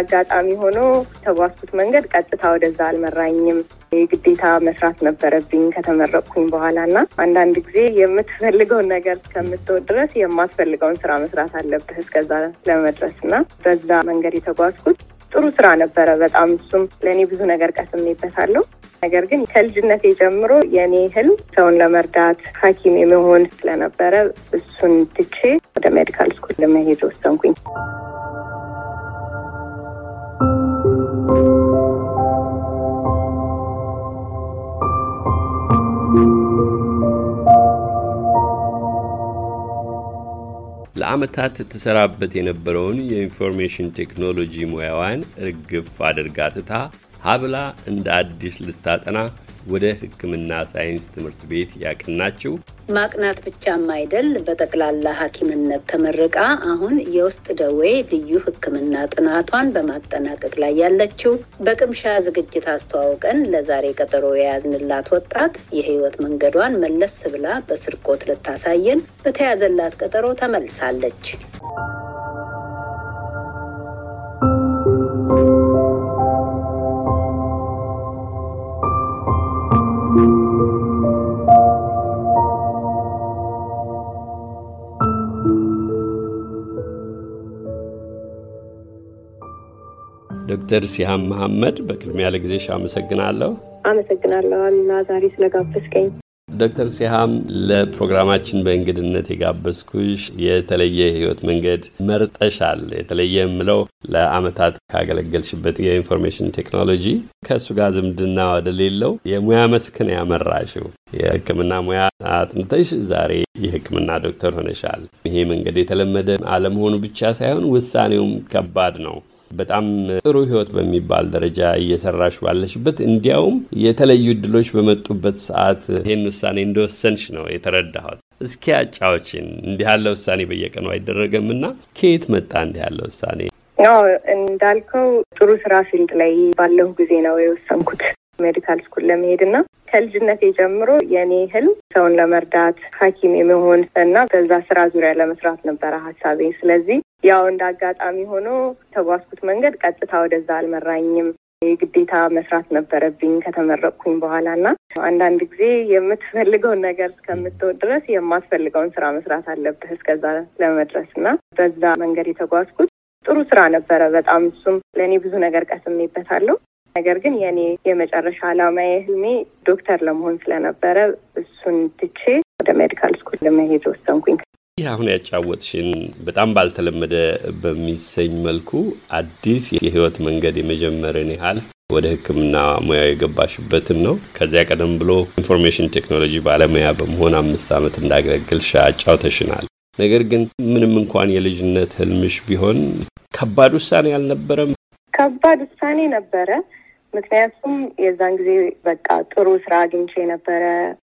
አጋጣሚ ሆኖ ተጓዝኩት መንገድ ቀጥታ ወደዛ አልመራኝም። የግዴታ መስራት ነበረብኝ ከተመረቅኩኝ በኋላ እና አንዳንድ ጊዜ የምትፈልገውን ነገር እስከምትወድ ድረስ የማትፈልገውን ስራ መስራት አለብህ እስከዛ ለመድረስ እና በዛ መንገድ የተጓዝኩት ጥሩ ስራ ነበረ በጣም እሱም ለእኔ ብዙ ነገር ቀስሜበታለሁ። ነገር ግን ከልጅነቴ ጀምሮ የእኔ ህልም ሰውን ለመርዳት ሐኪም የመሆን ስለነበረ እሱን ትቼ ወደ medical school ለመሄድ ወሰንኩኝ። ለዓመታት ትሰራበት የነበረውን የኢንፎርሜሽን ቴክኖሎጂ ሙያዋን እርግፍ አድርጋ ትታ ሀ ብላ እንደ አዲስ ልታጠና ወደ ሕክምና ሳይንስ ትምህርት ቤት ያቀናችው ማቅናት ብቻም አይደል፣ በጠቅላላ ሐኪምነት ተመርቃ አሁን የውስጥ ደዌ ልዩ ሕክምና ጥናቷን በማጠናቀቅ ላይ ያለችው በቅምሻ ዝግጅት አስተዋውቀን ለዛሬ ቀጠሮ የያዝንላት ወጣት የህይወት መንገዷን መለስ ብላ በስርቆት ልታሳየን በተያዘላት ቀጠሮ ተመልሳለች። ዶክተር ሲሃም መሐመድ በቅድሚያ ለጊዜሽ አመሰግናለሁ። አመሰግናለሁ አሉላ ዛሬ ስለጋበዝከኝ። ዶክተር ሲሃም ለፕሮግራማችን በእንግድነት የጋበዝኩሽ የተለየ የህይወት መንገድ መርጠሻል። የተለየ የምለው ለአመታት ካገለገልሽበት የኢንፎርሜሽን ቴክኖሎጂ ከእሱ ጋር ዝምድና ወደሌለው የሙያ መስክን ያመራሽው የህክምና ሙያ አጥንተሽ ዛሬ የህክምና ዶክተር ሆነሻል። ይሄ መንገድ የተለመደ አለመሆኑ ብቻ ሳይሆን ውሳኔውም ከባድ ነው። በጣም ጥሩ ህይወት በሚባል ደረጃ እየሰራሽ ባለሽበት እንዲያውም የተለዩ እድሎች በመጡበት ሰዓት ይህን ውሳኔ እንደወሰንሽ ነው የተረዳሁት። እስኪ አጫውችን። እንዲህ ያለ ውሳኔ በየቀኑ አይደረግምና ከየት መጣ እንዲህ ያለ ውሳኔ? ያው እንዳልከው ጥሩ ስራ field ላይ ባለሁ ጊዜ ነው የወሰንኩት medical school ለመሄድ እና ከልጅነቴ ጀምሮ የእኔ ህልም ሰውን ለመርዳት ሐኪም የመሆን እና በዛ ስራ ዙሪያ ለመስራት ነበረ ሀሳቤ። ስለዚህ ያው እንደ አጋጣሚ ሆኖ ተጓዝኩት መንገድ ቀጥታ ወደዛ አልመራኝም። የግዴታ መስራት ነበረብኝ ከተመረቅኩኝ በኋላ እና አንዳንድ ጊዜ የምትፈልገውን ነገር እስከምትወድ ድረስ የማትፈልገውን ስራ መስራት አለብህ እስከዛ ለመድረስ እና በዛ መንገድ የተጓዝኩት ጥሩ ስራ ነበረ በጣም እሱም ለእኔ ብዙ ነገር ቀስሜበታለሁ። ነገር ግን የእኔ የመጨረሻ ዓላማዬ ህልሜ ዶክተር ለመሆን ስለነበረ እሱን ትቼ ወደ medical school ለመሄድ ወሰንኩኝ። ይህ አሁን ያጫወትሽን በጣም ባልተለመደ በሚሰኝ መልኩ አዲስ የህይወት መንገድ የመጀመርን ያህል ወደ ሕክምና ሙያ የገባሽበትን ነው። ከዚያ ቀደም ብሎ ኢንፎርሜሽን ቴክኖሎጂ ባለሙያ በመሆን አምስት ዓመት እንዳገለገልሽ አጫውተሽናል። ነገር ግን ምንም እንኳን የልጅነት ህልምሽ ቢሆን ከባድ ውሳኔ አልነበረም? ከባድ ውሳኔ ነበረ። ምክንያቱም የዛን ጊዜ በቃ ጥሩ ስራ አግኝቼ ነበረ።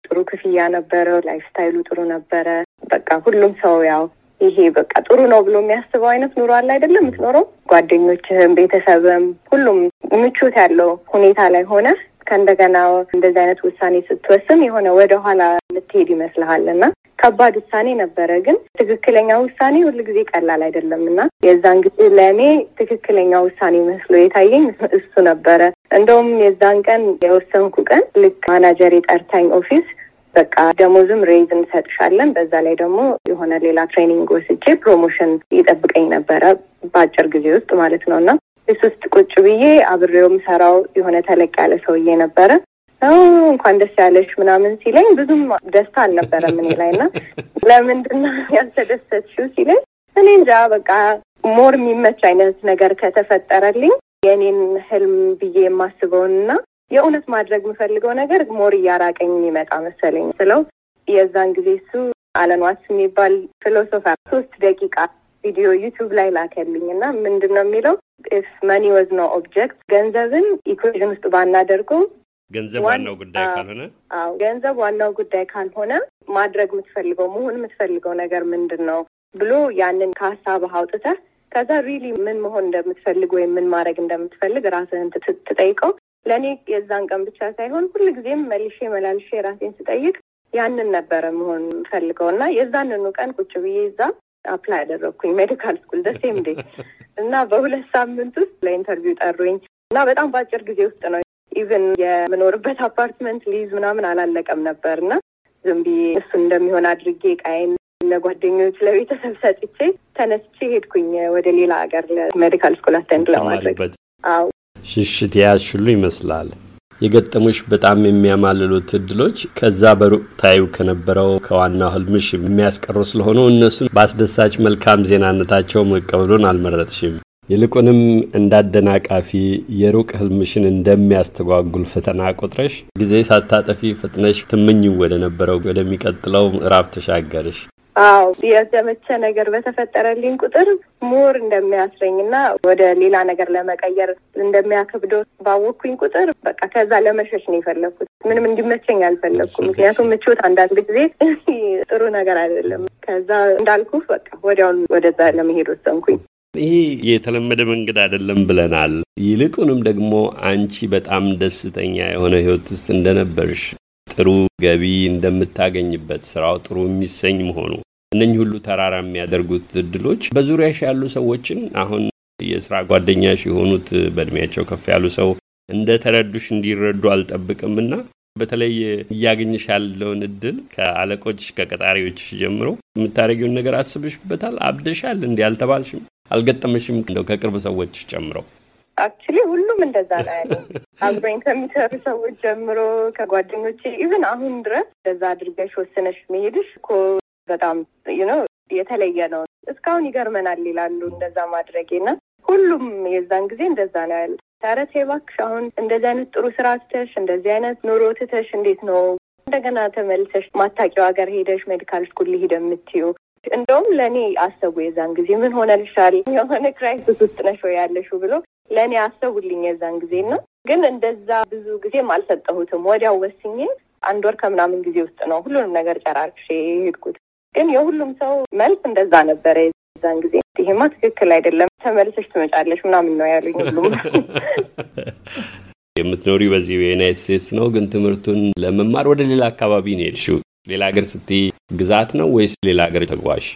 ጥሩ ክፍያ ነበረው። lifestyle ኡ ጥሩ ነበረ። በቃ ሁሉም ሰው ያው ይሄ በቃ ጥሩ ነው ብሎ የሚያስበው አይነት ኑሮ አለ አይደለም የምትኖረው። ጓደኞችህም፣ ቤተሰብም ሁሉም ምቾት ያለው ሁኔታ ላይ ሆነ ከእንደገና እንደዚህ አይነት ውሳኔ ስትወስን የሆነ ወደኋላ የምትሄድ ይመስልሃል እና ከባድ ውሳኔ ነበረ። ግን ትክክለኛ ውሳኔ ሁል ጊዜ ቀላል አይደለም እና የዛን ጊዜ ለእኔ ትክክለኛ ውሳኔ መስሎ የታየኝ እሱ ነበረ። እንደውም የዛን ቀን የወሰንኩ ቀን ልክ manager ዬ ጠርታኝ office በቃ ደሞዝም raise እንሰጥሻለን፣ በዛ ላይ ደግሞ የሆነ ሌላ training ወስጄ promotion ይጠብቀኝ ነበረ በአጭር ጊዜ ውስጥ ማለት ነው እና office ውስጥ ቁጭ ብዬ አብሬው የምሰራው የሆነ ተለቅ ያለ ሰውዬ ነበረ። እንኳን ደስ ያለሽ ምናምን ሲለኝ ብዙም ደስታ አልነበረም እኔ ላይ እና ለምንድን ነው ያልተደሰትሽው ሲለኝ እኔ እንጃ በቃ more የሚመች አይነት ነገር ከተፈጠረልኝ የእኔን ህልም ብዬ የማስበውን እና የእውነት ማድረግ የምፈልገው ነገር more እያራቀኝ የሚመጣ መሰለኝ። ስለው የዛን ጊዜ እሱ Alan Watts የሚባል philosopher ሶስት ደቂቃ ቪዲዮ YouTube ላይ ላከልኝ እና ምንድን ነው የሚለው? if money was no object ገንዘብን equation ውስጥ ባናደርገው ገንዘብ ዋናው ጉዳይ ካልሆነ? አዎ ገንዘብ ዋናው ጉዳይ ካልሆነ ማድረግ የምትፈልገው መሆን የምትፈልገው ነገር ምንድን ነው ብሎ ያንን ከሀሳብህ አውጥተህ ከዛ really ምን መሆን እንደምትፈልግ ወይም ምን ማድረግ እንደምትፈልግ ራስህን ትጠይቀው። ለእኔ የዛን ቀን ብቻ ሳይሆን ሁልጊዜም መልሼ መላልሼ ራሴን ስጠይቅ ያንን ነበረ መሆን የምፈልገው እና የዛንኑ ቀን ቁጭ ብዬ እዛ apply ያደረግኩኝ medical school the same day እና በሁለት ሳምንት ውስጥ ለ interview ጠሩኝ። እና በጣም በአጭር ጊዜ ውስጥ ነው even የምኖርበት apartment lease ምናምን አላለቀም ነበር። እና ዝም ብዬ እሱን እንደሚሆን አድርጌ ዕቃዬን ለጓደኞች ለቤተሰብ ሰጥቼ ተነስቼ ሄድኩኝ ወደ ሌላ ሀገር ለ medical school attend ለማድረግ። አዎ። ሽሽት ያሽሉ ይመስላል። የገጠሙሽ በጣም የሚያማልሉት እድሎች ከዛ በሩቅ ታዩ ከነበረው ከዋናው ህልምሽ የሚያስቀሩ ስለሆኑ እነሱን በአስደሳች መልካም ዜናነታቸው መቀበሉን አልመረጥሽም። ይልቁንም እንዳደናቃፊ የሩቅ ህልምሽን እንደሚያስተጓጉል ፈተና ቆጥረሽ ጊዜ ሳታጠፊ ፈጥነሽ ትመኚው ወደ ነበረው ወደሚቀጥለው ምዕራፍ ተሻገርሽ። አዎ የተመቸ ነገር በተፈጠረልኝ ቁጥር more እንደሚያስረኝ እና ወደ ሌላ ነገር ለመቀየር እንደሚያከብደው ባወቅኩኝ ቁጥር በቃ ከዛ ለመሸሽ ነው የፈለግኩት። ምንም እንዲመቸኝ አልፈለግኩም። ምክንያቱም ምቾት አንዳንድ ጊዜ ጥሩ ነገር አይደለም። ከዛ እንዳልኩ በቃ ወዲያውን ወደዛ ለመሄድ ወሰንኩኝ። ይህ የተለመደ መንገድ አይደለም ብለናል። ይልቁንም ደግሞ አንቺ በጣም ደስተኛ የሆነ ህይወት ውስጥ እንደነበርሽ ጥሩ ገቢ እንደምታገኝበት ስራው ጥሩ የሚሰኝ መሆኑ እነኚህ ሁሉ ተራራ የሚያደርጉት እድሎች በዙሪያሽ ያሉ ሰዎችን አሁን የስራ ጓደኛሽ የሆኑት በእድሜያቸው ከፍ ያሉ ሰው እንደ ተረዱሽ እንዲረዱ አልጠብቅም እና በተለይ እያገኘሽ ያለውን እድል ከአለቆች ከቀጣሪዎችሽ ጀምሮ የምታደርጊውን ነገር አስብሽበታል? አብደሻል? እንዲህ አልተባልሽም? አልገጠመሽም? እንደው ከቅርብ ሰዎች ጨምረው actually ሁሉም እንደዛ ነው ያለ አብረውኝ ከሚሰሩ ሰዎች ጀምሮ ከጓደኞቼ even አሁን ድረስ እንደዛ አድርገሽ ወስነሽ መሄድሽ እኮ በጣም ነው የተለየ ነው። እስካሁን ይገርመናል ይላሉ እንደዛ ማድረጌና ሁሉም የዛን ጊዜ እንደዛ ነው ኧረ ተይ እባክሽ አሁን እንደዚህ አይነት ጥሩ ስራ ትተሽ እንደዚህ አይነት ኑሮ ትተሽ እንዴት ነው እንደገና ተመልሰሽ ማታውቂው ሀገር ሄደሽ medical school ልሄድ የምትዪ እንደውም ለእኔ አሰቡ የዛን ጊዜ ምን ሆነልሻል የሆነ crisis ውስጥ ነሽ ወይ ያለሽው ብሎ ለእኔ አሰቡልኝ የዛን ጊዜ ነው። ግን እንደዛ ብዙ ጊዜም አልሰጠሁትም። ወዲያው ወስኜ አንድ ወር ከምናምን ጊዜ ውስጥ ነው ሁሉንም ነገር ጨራርሼ የሄድኩት። ግን የሁሉም ሰው መልስ እንደዛ ነበረ የዛን ጊዜ። ይሄማ ትክክል አይደለም፣ ተመልሰሽ ትመጫለሽ ምናምን ነው ያሉኝ ሁሉም። የምትኖሪ በዚህ የዩናይት ስቴትስ ነው፣ ግን ትምህርቱን ለመማር ወደ ሌላ አካባቢ ነው የሄድሽው። ሌላ ሀገር ስትይ ግዛት ነው ወይስ ሌላ ሀገር ተጉዘሽ?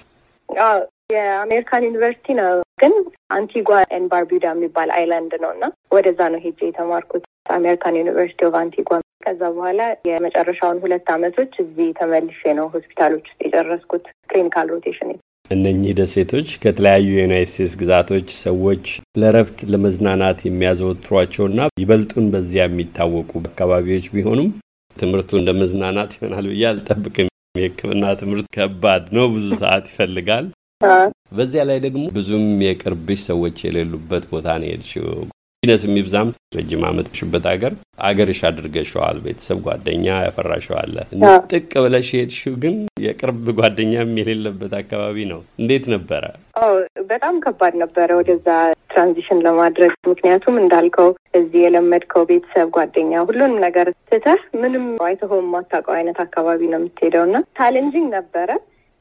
የአሜሪካን ዩኒቨርሲቲ ነው፣ ግን Antigua and Barbuda የሚባል island ነው እና ወደዛ ነው ሄጄ የተማርኩት American University of Antigua። ከዛ በኋላ የመጨረሻውን ሁለት አመቶች እዚህ ተመልሼ ነው ሆስፒታሎች ውስጥ የጨረስኩት clinical rotation። እነኚህ ደሴቶች ከተለያዩ የዩናይት ስቴትስ ግዛቶች ሰዎች ለረፍት ለመዝናናት የሚያዘወትሯቸውና ይበልጡን በዚያ የሚታወቁ አካባቢዎች ቢሆኑም ትምህርቱ እንደ መዝናናት ይሆናል ብዬ አልጠብቅም። የሕክምና ትምህርት ከባድ ነው፣ ብዙ ሰዓት ይፈልጋል። በዚያ ላይ ደግሞ ብዙም የቅርብሽ ሰዎች የሌሉበት ቦታ ነው የሄድሽው። ቢነስ የሚብዛም ረጅም ዓመት ሽበት ሀገር አገርሽ አድርገሸዋል። ቤተሰብ ጓደኛ ያፈራሸዋለ። ጥቅ ብለሽ ሄድሽው ግን የቅርብ ጓደኛም የሌለበት አካባቢ ነው። እንዴት ነበረ? በጣም ከባድ ነበረ ወደዛ transition ለማድረግ ምክንያቱም እንዳልከው እዚህ የለመድከው ቤተሰብ፣ ጓደኛ፣ ሁሉንም ነገር ትተህ ምንም አይተኸው የማታውቀው አይነት አካባቢ ነው የምትሄደው እና challenging ነበረ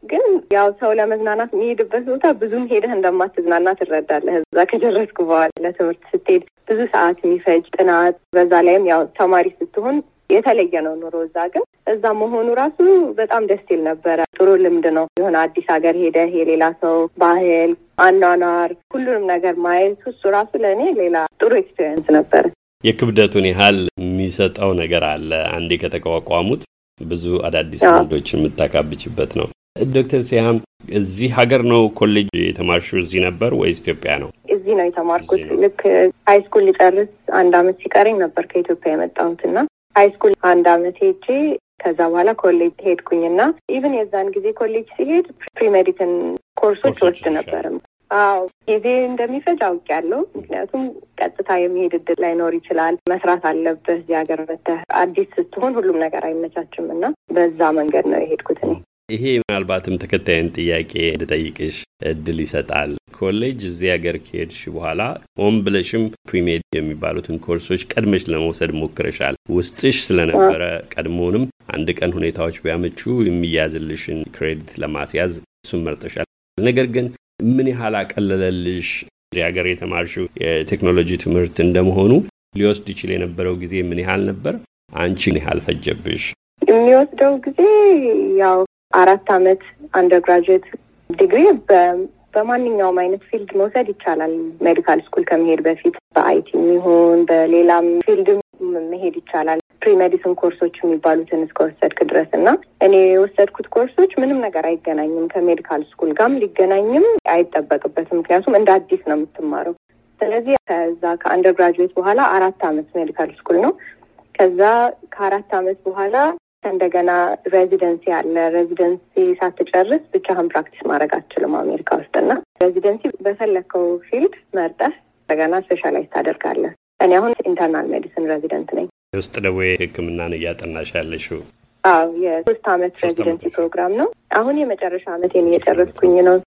ግን ያው ሰው ለመዝናናት የሚሄድበት ቦታ ብዙም ሄደህ እንደማትዝናና ትረዳለህ። እዛ ከደረስኩ በኋላ ለትምህርት ስትሄድ ብዙ ሰዓት የሚፈጅ ጥናት፣ በዛ ላይም ያው ተማሪ ስትሆን የተለየ ነው ኑሮ። እዛ ግን እዛ መሆኑ ራሱ በጣም ደስ ይል ነበረ። ጥሩ ልምድ ነው። የሆነ አዲስ ሀገር ሄደህ የሌላ ሰው ባህል፣ አኗኗር፣ ሁሉንም ነገር ማየት እሱ ራሱ ለእኔ ሌላ ጥሩ experience ነበረ። የክብደቱን ያህል የሚሰጠው ነገር አለ። አንዴ ከተቋቋሙት ብዙ አዳዲስ ልምዶችን የምታካብችበት ነው። ዶክተር ሲያም እዚህ ሀገር ነው ኮሌጅ የተማርሽው? እዚህ ነበር ወይስ ኢትዮጵያ ነው? እዚህ ነው የተማርኩት። ልክ high school ልጨርስ አንድ አመት ሲቀረኝ ነበር ከኢትዮጵያ የመጣሁት እና high school አንድ አመት ሄጄ ከዛ በኋላ ኮሌጅ ሄድኩኝና even የዛን ጊዜ ኮሌጅ ስሄድ pre-medicine ኮርሶች ወስድ ነበርም። አዎ ጊዜ እንደሚፈጅ አውቄያለሁ። ምክንያቱም ቀጥታ የሚሄድ እድል ላይኖር ይችላል። መስራት አለብህ። እዚህ ሀገር መተህ አዲስ ስትሆን ሁሉም ነገር አይመቻችም እና በዛ መንገድ ነው የሄድኩት እኔ። ይሄ ምናልባትም ተከታይን ጥያቄ እንድጠይቅሽ እድል ይሰጣል። ኮሌጅ እዚህ ሀገር ከሄድሽ በኋላ ሆን ብለሽም pre-med የሚባሉትን ኮርሶች ቀድመሽ ለመውሰድ ሞክረሻል። ውስጥሽ ስለነበረ ቀድሞውንም አንድ ቀን ሁኔታዎች ቢያመቹ የሚያዝልሽን credit ለማስያዝ እሱን መርጠሻል። ነገር ግን ምን ያህል አቀለለልሽ? እዚህ ሀገር የተማርሽው የቴክኖሎጂ ትምህርት እንደመሆኑ ሊወስድ ይችል የነበረው ጊዜ ምን ያህል ነበር? አንቺ ምን ያህል ፈጀብሽ? የሚወስደው ጊዜ ያው አራት አመት undergraduate ዲግሪ በማንኛውም አይነት field መውሰድ ይቻላል። medical school ከመሄድ በፊት በ IT ይሁን በሌላም field መሄድ ይቻላል። pre-medicine ኮርሶች የሚባሉትን እስከወሰድክ ድረስ እና እኔ የወሰድኩት ኮርሶች ምንም ነገር አይገናኝም ከ medical school ጋርም ሊገናኝም አይጠበቅበትም። ምክንያቱም እንደ አዲስ ነው የምትማረው። ስለዚህ ከዛ ከ undergraduate በኋላ አራት አመት medical school ነው። ከዛ ከአራት አመት በኋላ እንደገና residency አለ። residency ሳትጨርስ ብቻህን practice ማድረግ አትችልም አሜሪካ ውስጥ እና residency በፈለግከው field መርጠህ እንደገና specialize ታደርጋለህ። እኔ አሁን internal medicine resident ነኝ። የውስጥ ደዌ ሕክምናን እያጠናሽ ያለሽው? አዎ የሶስት አመት residency ፕሮግራም ነው። አሁን የመጨረሻ አመቴን እየጨረስኩኝ ነው።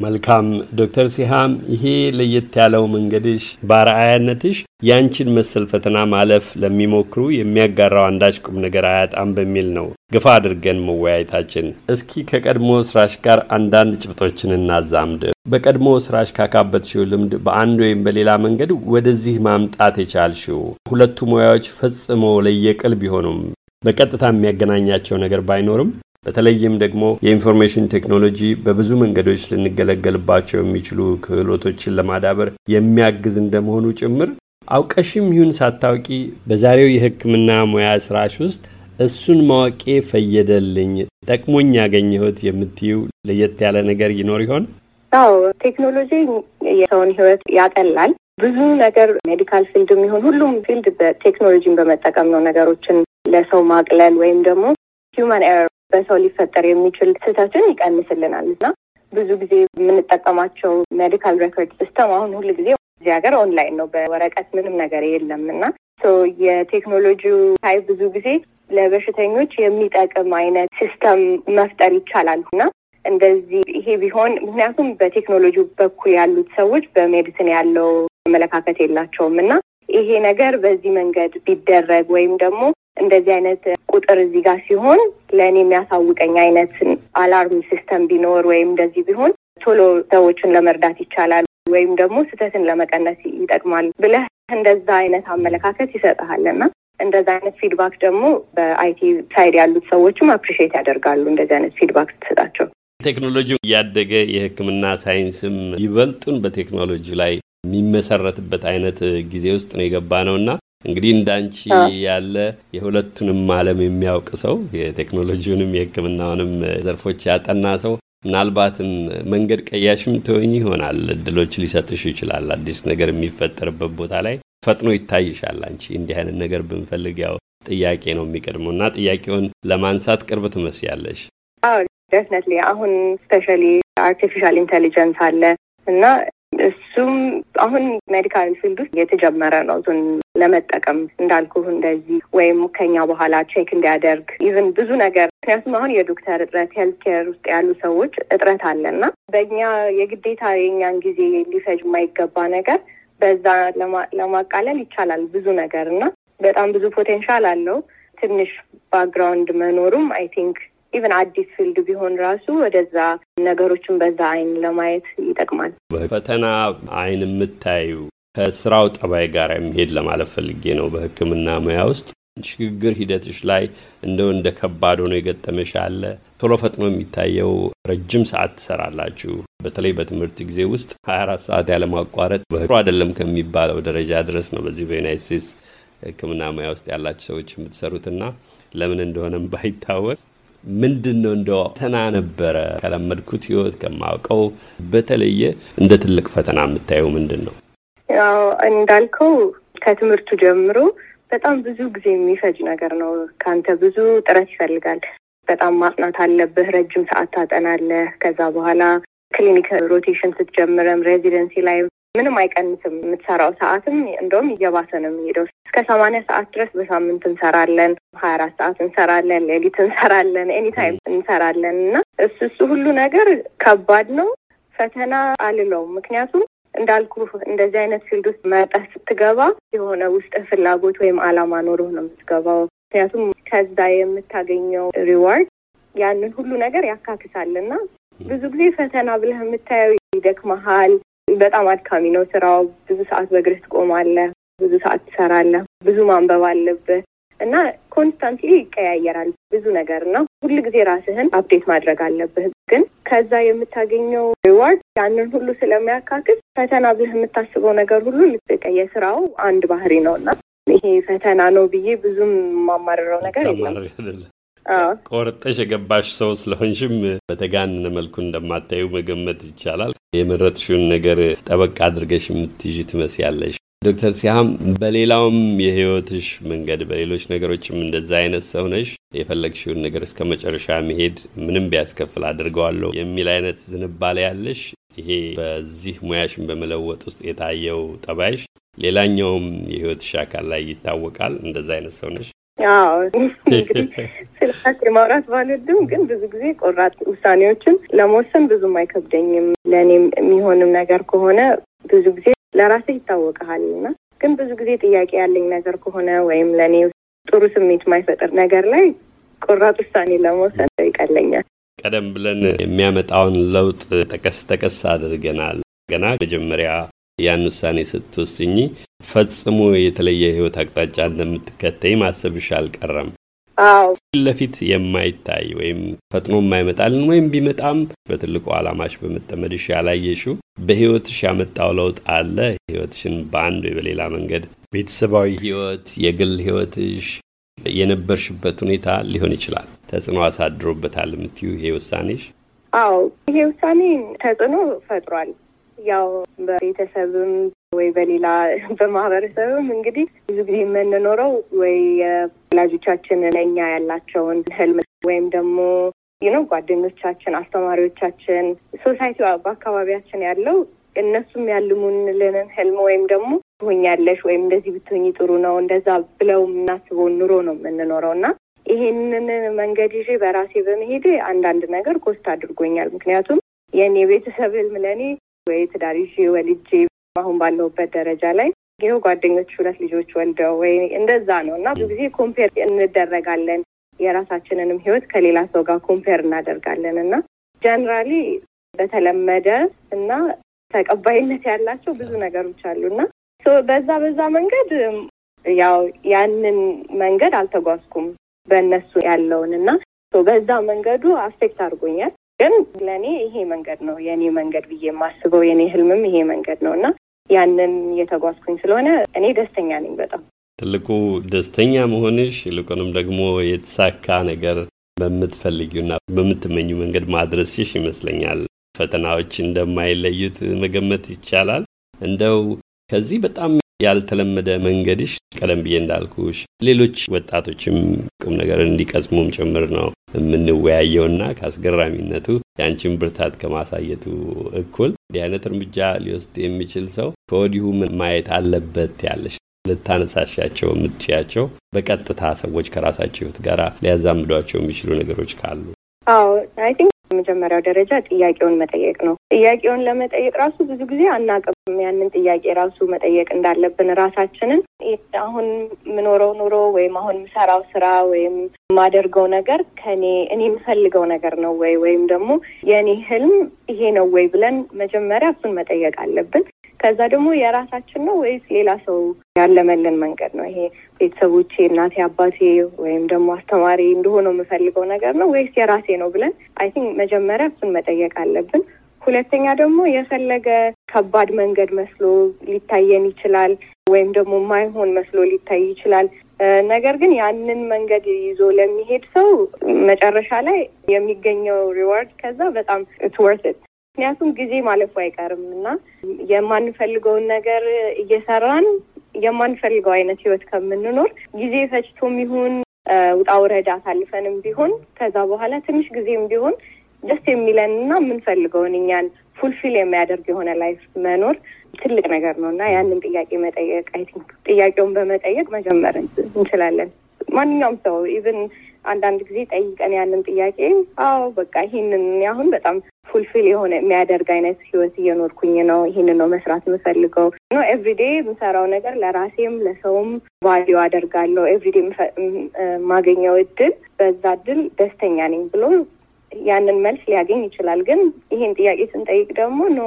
መልካም ዶክተር ሲያም ይሄ ለየት ያለው መንገድሽ በአርአያነትሽ ያንቺን መሰል ፈተና ማለፍ ለሚሞክሩ የሚያጋራው አንዳች ቁም ነገር አያጣም በሚል ነው ገፋ አድርገን መወያየታችን። እስኪ ከቀድሞ ስራሽ ጋር አንዳንድ ጭብጦችን እናዛምድ። በቀድሞ ስራሽ ካካበትሽው ልምድ በአንድ ወይም በሌላ መንገድ ወደዚህ ማምጣት የቻልሽው ሁለቱ ሙያዎች ፈጽሞ ለየቅል ቢሆኑም በቀጥታ የሚያገናኛቸው ነገር ባይኖርም በተለይም ደግሞ የኢንፎርሜሽን ቴክኖሎጂ በብዙ መንገዶች ልንገለገልባቸው የሚችሉ ክህሎቶችን ለማዳበር የሚያግዝ እንደመሆኑ ጭምር አውቀሽም ይሁን ሳታውቂ በዛሬው የሕክምና ሙያ ስራሽ ውስጥ እሱን ማወቄ ፈየደልኝ፣ ጠቅሞኝ ያገኘሁት የምትዩ ለየት ያለ ነገር ይኖር ይሆን? አዎ ቴክኖሎጂ የሰውን ሕይወት ያቀላል። ብዙ ነገር medical field የሚሆን ሁሉም field በቴክኖሎጂን በመጠቀም ነው ነገሮችን ለሰው ማቅለል ወይም ደግሞ human error በሰው ሊፈጠር የሚችል ስህተትን ይቀንስልናል እና ብዙ ጊዜ የምንጠቀማቸው medical record system አሁን ሁሉ ጊዜ እዚህ ሀገር ኦንላይን ነው፣ በወረቀት ምንም ነገር የለም እና የቴክኖሎጂው tie ብዙ ጊዜ ለበሽተኞች የሚጠቅም አይነት system መፍጠር ይቻላል እና እንደዚህ ይሄ ቢሆን ምክንያቱም በቴክኖሎጂ በኩል ያሉት ሰዎች በ medicine ያለው አመለካከት የላቸውም እና ይሄ ነገር በዚህ መንገድ ቢደረግ ወይም ደግሞ እንደዚህ አይነት ቁጥር እዚህ ጋር ሲሆን ለእኔ የሚያሳውቀኝ አይነት alarm system ቢኖር ወይም እንደዚህ ቢሆን ቶሎ ሰዎችን ለመርዳት ይቻላል ወይም ደግሞ ስህተትን ለመቀነስ ይጠቅማል ብለህ እንደዛ አይነት አመለካከት ይሰጥሃል እና እንደዛ አይነት feedback ደግሞ በ IT side ያሉት ሰዎችም appreciate ያደርጋሉ እንደዚህ አይነት feedback ስትሰጣቸው። ቴክኖሎጂ እያደገ የሕክምና ሳይንስም ይበልጡን በቴክኖሎጂ ላይ የሚመሰረትበት አይነት ጊዜ ውስጥ ነው የገባ ነው እና እንግዲህ እንዳንቺ ያለ የሁለቱንም ዓለም የሚያውቅ ሰው የቴክኖሎጂውንም የሕክምናውንም ዘርፎች ያጠና ሰው ምናልባትም መንገድ ቀያሽም ትሆኝ ይሆናል። እድሎች ሊሰጥሽ ይችላል። አዲስ ነገር የሚፈጠርበት ቦታ ላይ ፈጥኖ ይታይሻል። አንቺ እንዲህ አይነት ነገር ብንፈልግ ያው ጥያቄ ነው የሚቀድመው እና ጥያቄውን ለማንሳት ቅርብ ትመስያለሽ። definitely አሁን especially artificial intelligence አለ እና እሱም አሁን medical field ውስጥ የተጀመረ ነው። እሱን ለመጠቀም እንዳልኩህ እንደዚህ ወይም ከኛ በኋላ check እንዲያደርግ even ብዙ ነገር ምክንያቱም አሁን የዶክተር እጥረት health care ውስጥ ያሉ ሰዎች እጥረት አለ እና በእኛ የግዴታ የእኛን ጊዜ ሊፈጅ የማይገባ ነገር በዛ ለማቃለል ይቻላል ብዙ ነገር እና በጣም ብዙ potential አለው። ትንሽ background መኖሩም I think even አዲስ field ቢሆን ራሱ ወደዛ ነገሮችን በዛ አይን ለማየት ይጠቅማል። በፈተና አይን የምታዩ ከስራው ጠባይ ጋር የሚሄድ ለማለት ፈልጌ ነው። በሕክምና ሙያ ውስጥ ሽግግር ሂደትሽ ላይ እንደው እንደ ከባድ ሆኖ የገጠመሽ አለ? ቶሎ ፈጥኖ የሚታየው ረጅም ሰዓት ትሰራላችሁ። በተለይ በትምህርት ጊዜ ውስጥ 24 ሰዓት ያለማቋረጥ በህሩ አይደለም ከሚባለው ደረጃ ድረስ ነው በዚህ በዩናይት ስቴትስ ሕክምና ሙያ ውስጥ ያላችሁ ሰዎች የምትሰሩትና ለምን እንደሆነም ባይታወቅ ምንድን ነው እንደ ፈተና ነበረ ከለመድኩት ህይወት ከማውቀው በተለየ እንደ ትልቅ ፈተና የምታየው ምንድን ነው? ያው እንዳልከው ከትምህርቱ ጀምሮ በጣም ብዙ ጊዜ የሚፈጅ ነገር ነው። ከአንተ ብዙ ጥረት ይፈልጋል። በጣም ማጥናት አለብህ። ረጅም ሰዓት ታጠናለህ። ከዛ በኋላ clinic rotation ስትጀምረም residency ላይ ምንም አይቀንስም። የምትሰራው ሰዓትም እንደውም እየባሰ ነው የሚሄደው። እስከ ሰማንያ ሰዓት ድረስ በሳምንት እንሰራለን። ሀያ አራት ሰዓት እንሰራለን። ሌሊት እንሰራለን። anytime እንሰራለን እና እሱ እሱ ሁሉ ነገር ከባድ ነው። ፈተና አልለውም። ምክንያቱም እንዳልኩ እንደዚህ አይነት field ውስጥ መጥተህ ስትገባ የሆነ ውስጥ ፍላጎት ወይም አላማ ኖሮህ ነው የምትገባው። ምክንያቱም ከዛ የምታገኘው reward ያንን ሁሉ ነገር ያካክሳልና ብዙ ጊዜ ፈተና ብለህ የምታየው ይደክመሃል። በጣም አድካሚ ነው ስራው። ብዙ ሰዓት በእግርህ ትቆማለህ። ብዙ ሰዓት ትሰራለህ። ብዙ ማንበብ አለብህ እና constantly ይቀያየራል ብዙ ነገር እና ሁል ጊዜ ራስህን update ማድረግ አለብህ። ግን ከዛ የምታገኘው reward ያንን ሁሉ ስለሚያካክስ ፈተና ብለህ የምታስበው ነገር ሁሉ ልትቀ የስራው አንድ ባህሪ ነው እና ይሄ ፈተና ነው ብዬ ብዙም የማማርረው ነገር የለም። ቆርጠሽ የገባሽ ሰው ስለሆንሽም በተጋነነ መልኩ እንደማታዩ መገመት ይቻላል። የመረጥሽውን ነገር ጠበቅ አድርገሽ የምትይዥ ትመስያለሽ። ዶክተር ሲሃም በሌላውም የህይወትሽ መንገድ በሌሎች ነገሮችም እንደዛ አይነት ሰው ነሽ። የፈለግሽውን ነገር እስከ መጨረሻ መሄድ ምንም ቢያስከፍል አድርገዋለሁ የሚል አይነት ዝንባሌ ያለሽ ይሄ በዚህ ሙያሽን በመለወጥ ውስጥ የታየው ጠባይሽ ሌላኛውም የህይወትሽ አካል ላይ ይታወቃል። እንደዛ አይነት ሰው ነሽ። እንግዲህ ስለ የማውራት ባልወድም ግን ብዙ ጊዜ ቆራጥ ውሳኔዎችን ለመወሰን ብዙም አይከብደኝም። ለእኔም የሚሆንም ነገር ከሆነ ብዙ ጊዜ ለራስህ ይታወቀሃል እና ግን ብዙ ጊዜ ጥያቄ ያለኝ ነገር ከሆነ ወይም ለእኔ ጥሩ ስሜት የማይፈጥር ነገር ላይ ቆራጥ ውሳኔ ለመውሰድ ይቀለኛል። ቀደም ብለን የሚያመጣውን ለውጥ ጠቀስ ጠቀስ አድርገናል። ገና መጀመሪያ ያን ውሳኔ ስትወስኝ ፈጽሞ የተለየ ህይወት አቅጣጫ እንደምትከተይ ማሰብሽ አልቀረም። አዎ ፊት ለፊት የማይታይ ወይም ፈጥኖ የማይመጣልን ወይም ቢመጣም በትልቁ ዓላማሽ በመጠመድሽ ያላየሽው በህይወትሽ ያመጣው ለውጥ አለ። ህይወትሽን በአንድ ወይ በሌላ መንገድ ቤተሰባዊ ህይወት፣ የግል ህይወትሽ፣ የነበርሽበት ሁኔታ ሊሆን ይችላል ተጽዕኖ አሳድሮበታል የምትዩ ይሄ ውሳኔሽ? አዎ ይሄ ውሳኔ ተጽዕኖ ፈጥሯል። ያው በቤተሰብም ወይ በሌላ በማህበረሰብም እንግዲህ ብዙ ጊዜ የምንኖረው ወይ ወላጆቻችን ለእኛ ያላቸውን ህልም ወይም ደግሞ ነው ጓደኞቻችን፣ አስተማሪዎቻችን፣ society በአካባቢያችን ያለው እነሱም ያልሙንልንን ህልም ወይም ደግሞ ትሆኛለሽ ወይም እንደዚህ ብትሆኝ ጥሩ ነው እንደዛ ብለው የምናስበውን ኑሮ ነው የምንኖረው እና ይሄንን መንገድ ይዤ በራሴ በመሄድ አንዳንድ ነገር cost አድርጎኛል። ምክንያቱም የእኔ ቤተሰብ ህልም ለእኔ ወይ ትዳር ይዤ ወልጄ አሁን ባለሁበት ደረጃ ላይ ይኸው ጓደኞች ሁለት ልጆች ወልደው ወይ እንደዛ ነው። እና ብዙ ጊዜ compare እናደርጋለን። የራሳችንንም ህይወት ከሌላ ሰው ጋር compare እናደርጋለን። እና generally በተለመደ እና ተቀባይነት ያላቸው ብዙ ነገሮች አሉ። እና በዛ በዛ መንገድ ያው ያንን መንገድ አልተጓዝኩም በእነሱ ያለውን። እና በዛ መንገዱ affect አድርጎኛል። ግን ለእኔ ይሄ መንገድ ነው የእኔ መንገድ ብዬ የማስበው የእኔ ህልምም ይሄ መንገድ ነው እና ያንን እየተጓዝኩኝ ስለሆነ እኔ ደስተኛ ነኝ በጣም። ትልቁ ደስተኛ መሆንሽ ይልቁንም ደግሞ የተሳካ ነገር በምትፈልጊውና በምትመኙ መንገድ ማድረስሽ ይመስለኛል ፈተናዎች እንደማይለዩት መገመት ይቻላል። እንደው ከዚህ በጣም ያልተለመደ መንገድሽ ቀደም ብዬ እንዳልኩሽ ሌሎች ወጣቶችም ቁም ነገር እንዲቀስሙም ጭምር ነው የምንወያየውና ከአስገራሚነቱ የአንቺን ብርታት ከማሳየቱ እኩል እንዲህ አይነት እርምጃ ሊወስድ የሚችል ሰው ከወዲሁ ማየት አለበት ያለሽ ልታነሳሻቸው የምትችያቸው በቀጥታ ሰዎች ከራሳቸው ህይወት ጋር ሊያዛምዷቸው የሚችሉ ነገሮች ካሉ? አዎ I think የመጀመሪያው ደረጃ ጥያቄውን መጠየቅ ነው። ጥያቄውን ለመጠየቅ ራሱ ብዙ ጊዜ አናቅም። ያንን ጥያቄ ራሱ መጠየቅ እንዳለብን ራሳችንን አሁን የምኖረው ኑሮ ወይም አሁን የምሰራው ስራ ወይም የማደርገው ነገር ከኔ እኔ የምፈልገው ነገር ነው ወይ ወይም ደግሞ የእኔ ህልም ይሄ ነው ወይ ብለን መጀመሪያ እሱን መጠየቅ አለብን። ከዛ ደግሞ የራሳችን ነው ወይስ ሌላ ሰው ያለመልን መንገድ ነው? ይሄ ቤተሰቦቼ፣ እናቴ፣ አባቴ ወይም ደግሞ አስተማሪ እንደሆነው የምፈልገው ነገር ነው ወይስ የራሴ ነው ብለን I think መጀመሪያ እሱን መጠየቅ አለብን። ሁለተኛ ደግሞ የፈለገ ከባድ መንገድ መስሎ ሊታየን ይችላል፣ ወይም ደግሞ ማይሆን መስሎ ሊታይ ይችላል። ነገር ግን ያንን መንገድ ይዞ ለሚሄድ ሰው መጨረሻ ላይ የሚገኘው reward ከዛ በጣም it's worth it ምክንያቱም ጊዜ ማለፉ አይቀርም እና የማንፈልገውን ነገር እየሰራን የማንፈልገው አይነት ህይወት ከምንኖር ጊዜ ፈጅቶም ይሁን ውጣ ውረድ አሳልፈንም ቢሆን ከዛ በኋላ ትንሽ ጊዜም ቢሆን ደስ የሚለን እና የምንፈልገውን እኛን fulfill የሚያደርግ የሆነ life መኖር ትልቅ ነገር ነው እና ያንን ጥያቄ መጠየቅ I think ጥያቄውን በመጠየቅ መጀመር እንችላለን። ማንኛውም ሰው even አንዳንድ ጊዜ ጠይቀን ያንን ጥያቄ አዎ በቃ ይህንን አሁን በጣም fulfill የሆነ የሚያደርግ አይነት ህይወት እየኖርኩኝ ነው፣ ይህንን ነው መስራት የምፈልገው ነው። everyday የምሰራው ነገር ለራሴም ለሰውም value አደርጋለሁ። everyday የማገኘው እድል በዛ እድል ደስተኛ ነኝ ብሎ ያንን መልስ ሊያገኝ ይችላል። ግን ይሄን ጥያቄ ስንጠይቅ ደግሞ no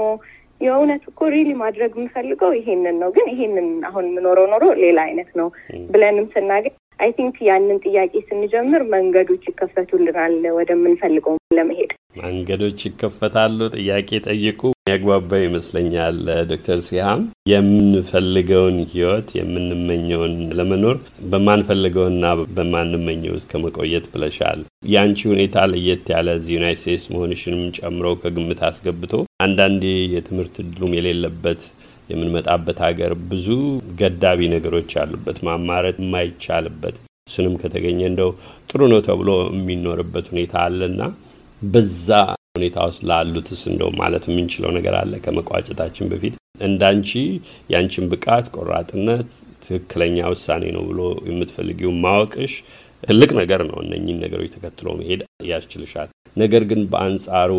የእውነት እኮ really ማድረግ የምፈልገው ይሄንን ነው፣ ግን ይሄንን አሁን የምኖረው ኑሮ ሌላ አይነት ነው ብለንም ስናገኝ I think ያንን ጥያቄ ስንጀምር መንገዶች ይከፈቱልናል ወደምንፈልገው ለመሄድ መንገዶች ይከፈታሉ። ጥያቄ ጠይቁ ያግባባ ይመስለኛል። ዶክተር ሲሃም የምንፈልገውን ህይወት የምንመኘውን ለመኖር በማንፈልገውና በማንመኘው እስከ መቆየት ብለሻል። የአንቺ ሁኔታ ለየት ያለ እዚህ ዩናይት ስቴትስ መሆንሽንም ጨምሮ ከግምት አስገብቶ አንዳንዴ የትምህርት እድሉም የሌለበት የምንመጣበት ሀገር ብዙ ገዳቢ ነገሮች ያሉበት ማማረት የማይቻልበት እሱንም ከተገኘ እንደው ጥሩ ነው ተብሎ የሚኖርበት ሁኔታ አለና በዛ ሁኔታ ውስጥ ላሉትስ እንደው ማለት የምንችለው ነገር አለ ከመቋጨታችን በፊት እንዳንቺ የአንቺን ብቃት፣ ቆራጥነት ትክክለኛ ውሳኔ ነው ብሎ የምትፈልጊው ማወቅሽ ትልቅ ነገር ነው። እነኚህን ነገሮች ተከትሎ መሄድ ያስችልሻል። ነገር ግን በአንጻሩ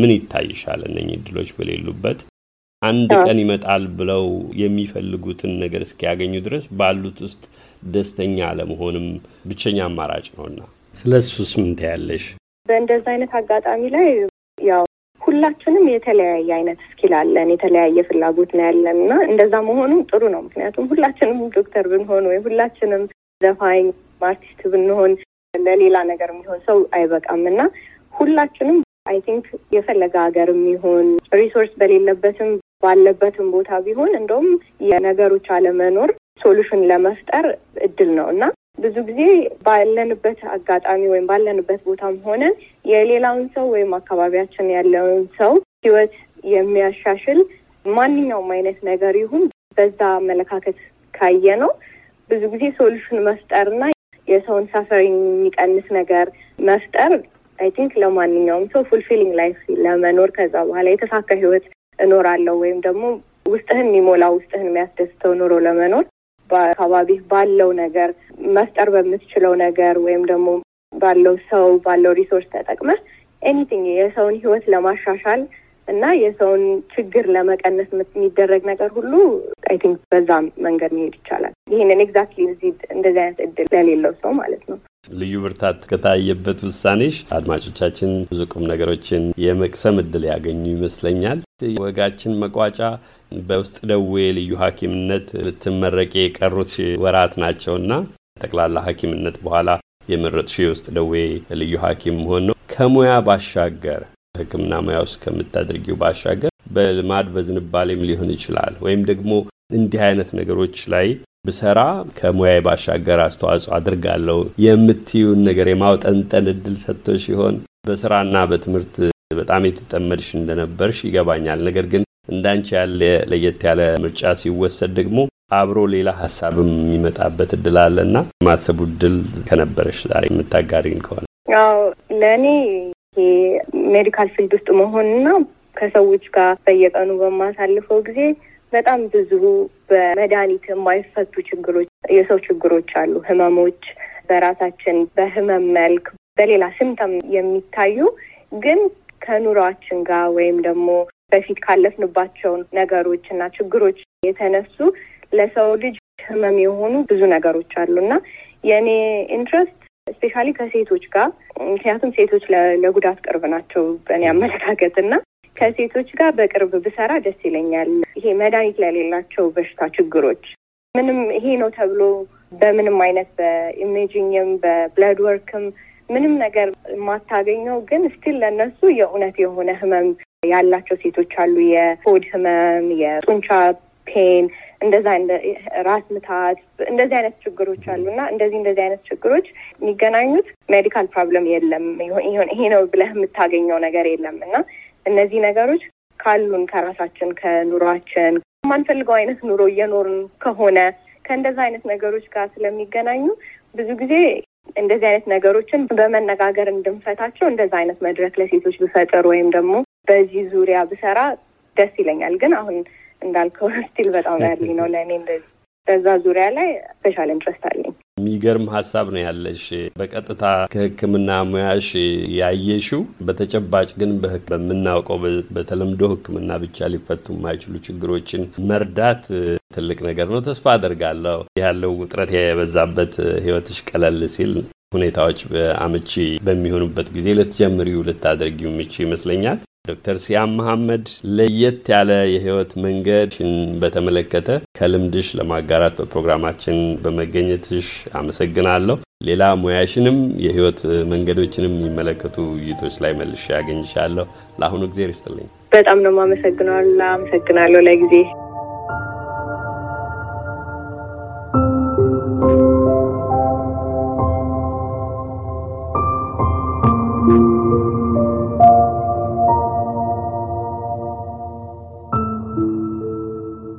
ምን ይታይሻል? እነኚህ እድሎች በሌሉበት አንድ ቀን ይመጣል ብለው የሚፈልጉትን ነገር እስኪያገኙ ድረስ ባሉት ውስጥ ደስተኛ አለመሆንም ብቸኛ አማራጭ ነውና ስለ እሱስ ምን ትያለሽ? በእንደዚ አይነት አጋጣሚ ላይ ያው ሁላችንም የተለያየ አይነት ስኪል አለን፣ የተለያየ ፍላጎት ነው ያለን እና እንደዛ መሆኑ ጥሩ ነው። ምክንያቱም ሁላችንም ዶክተር ብንሆን ወይ ሁላችንም ዘፋኝ አርቲስት ብንሆን ለሌላ ነገር የሚሆን ሰው አይበቃም እና ሁላችንም I think የፈለገ ሀገር የሚሆን resource በሌለበትም ባለበትም ቦታ ቢሆን እንደውም የነገሮች አለመኖር solution ለመፍጠር እድል ነው እና ብዙ ጊዜ ባለንበት አጋጣሚ ወይም ባለንበት ቦታም ሆነን የሌላውን ሰው ወይም አካባቢያችን ያለውን ሰው ሕይወት የሚያሻሽል ማንኛውም አይነት ነገር ይሁን በዛ አመለካከት ካየ ነው ብዙ ጊዜ solution መፍጠርና የሰውን suffering የሚቀንስ ነገር መፍጠር I think ለማንኛውም ሰው fulfilling life ለመኖር ከዛ በኋላ የተሳካ ህይወት እኖራለሁ ወይም ደግሞ ውስጥህን የሚሞላ ውስጥህን የሚያስደስተው ኑሮ ለመኖር በአካባቢህ ባለው ነገር መፍጠር በምትችለው ነገር ወይም ደግሞ ባለው ሰው ባለው resource ተጠቅመህ anything የሰውን ህይወት ለማሻሻል እና የሰውን ችግር ለመቀነስ የሚደረግ ነገር ሁሉ I think በዛ መንገድ መሄድ ይቻላል። ይህንን exactly እዚህ እንደዚህ አይነት እድል ለሌለው ሰው ማለት ነው። ልዩ ብርታት ከታየበት ውሳኔሽ አድማጮቻችን ብዙ ቁም ነገሮችን የመቅሰም እድል ያገኙ ይመስለኛል። ወጋችን መቋጫ በውስጥ ደዌ ልዩ ሐኪምነት ልትመረቂ የቀሩት ወራት ናቸውና ጠቅላላ ሐኪምነት በኋላ የመረጥሽው የውስጥ ደዌ ልዩ ሐኪም መሆን ነው። ከሙያ ባሻገር ሕክምና ሙያ ውስጥ ከምታደርጊው ባሻገር በልማድ በዝንባሌም ሊሆን ይችላል። ወይም ደግሞ እንዲህ አይነት ነገሮች ላይ ብሰራ ከሙያዬ ባሻገር አስተዋጽኦ አድርጋለሁ የምትዩን ነገር የማውጠንጠን እድል ሰጥቶ ሲሆን በስራና በትምህርት በጣም የተጠመድሽ እንደነበርሽ ይገባኛል። ነገር ግን እንዳንቺ ያለ ለየት ያለ ምርጫ ሲወሰድ ደግሞ አብሮ ሌላ ሀሳብም የሚመጣበት እድል አለና ማሰቡ እድል ከነበረሽ ዛሬ የምታጋሪን ከሆነ? ያው ለእኔ medical field ውስጥ መሆንና ከሰዎች ጋር በየቀኑ በማሳልፈው ጊዜ በጣም ብዙ በመድኃኒት የማይፈቱ ችግሮች የሰው ችግሮች አሉ። ህመሞች በራሳችን በህመም መልክ በሌላ symptom የሚታዩ ግን ከኑሯችን ጋር ወይም ደግሞ በፊት ካለፍንባቸው ነገሮች እና ችግሮች የተነሱ ለሰው ልጅ ህመም የሆኑ ብዙ ነገሮች አሉ እና የእኔ interest specially ከሴቶች ጋር ምክንያቱም ሴቶች ለጉዳት ቅርብ ናቸው በእኔ አመለካከት እና ከሴቶች ጋር በቅርብ ብሰራ ደስ ይለኛል። ይሄ መድኃኒት ለሌላቸው በሽታ ችግሮች ምንም ይሄ ነው ተብሎ በምንም አይነት በኢሜጂንግም በብለድ ወርክም ምንም ነገር የማታገኘው ግን still ለእነሱ የእውነት የሆነ ህመም ያላቸው ሴቶች አሉ። የሆድ ህመም፣ የጡንቻ pain፣ እንደዛ ራስ ምታት፣ እንደዚህ አይነት ችግሮች አሉ እና እንደዚህ እንደዚህ አይነት ችግሮች የሚገናኙት medical problem የለም ይሄ ነው ብለህ የምታገኘው ነገር የለም እና እነዚህ ነገሮች ካሉን ከራሳችን ከኑሯችን የማንፈልገው አይነት ኑሮ እየኖርን ከሆነ ከእንደዛ አይነት ነገሮች ጋር ስለሚገናኙ ብዙ ጊዜ እንደዚህ አይነት ነገሮችን በመነጋገር እንድንፈታቸው እንደዛ አይነት መድረክ ለሴቶች ብፈጥር ወይም ደግሞ በዚህ ዙሪያ ብሰራ ደስ ይለኛል። ግን አሁን እንዳልከው still በጣም ያለኝ ነው ለእኔ እንደዚህ በዛ ዙሪያ ላይ special interest አለኝ። የሚገርም ሀሳብ ነው ያለሽ። በቀጥታ ከሕክምና ሙያሽ ያየሽው በተጨባጭ ግን በምናውቀው በተለምዶ ሕክምና ብቻ ሊፈቱ የማይችሉ ችግሮችን መርዳት ትልቅ ነገር ነው። ተስፋ አደርጋለሁ ያለው ውጥረት የበዛበት ህይወትሽ ቀለል ሲል ሁኔታዎች አመቺ በሚሆኑበት ጊዜ ልትጀምሪው ልታደርጊው ምቺ ይመስለኛል። ዶክተር ሲያም መሐመድ ለየት ያለ የህይወት መንገድን በተመለከተ ከልምድሽ ለማጋራት በፕሮግራማችን በመገኘትሽ አመሰግናለሁ። ሌላ ሙያሽንም የህይወት መንገዶችንም የሚመለከቱ ውይይቶች ላይ መልሼ ያገኝሻለሁ። ለአሁኑ ጊዜ ይስጥልኝ። በጣም ነው የማመሰግነው። አመሰግናለሁ ለጊዜ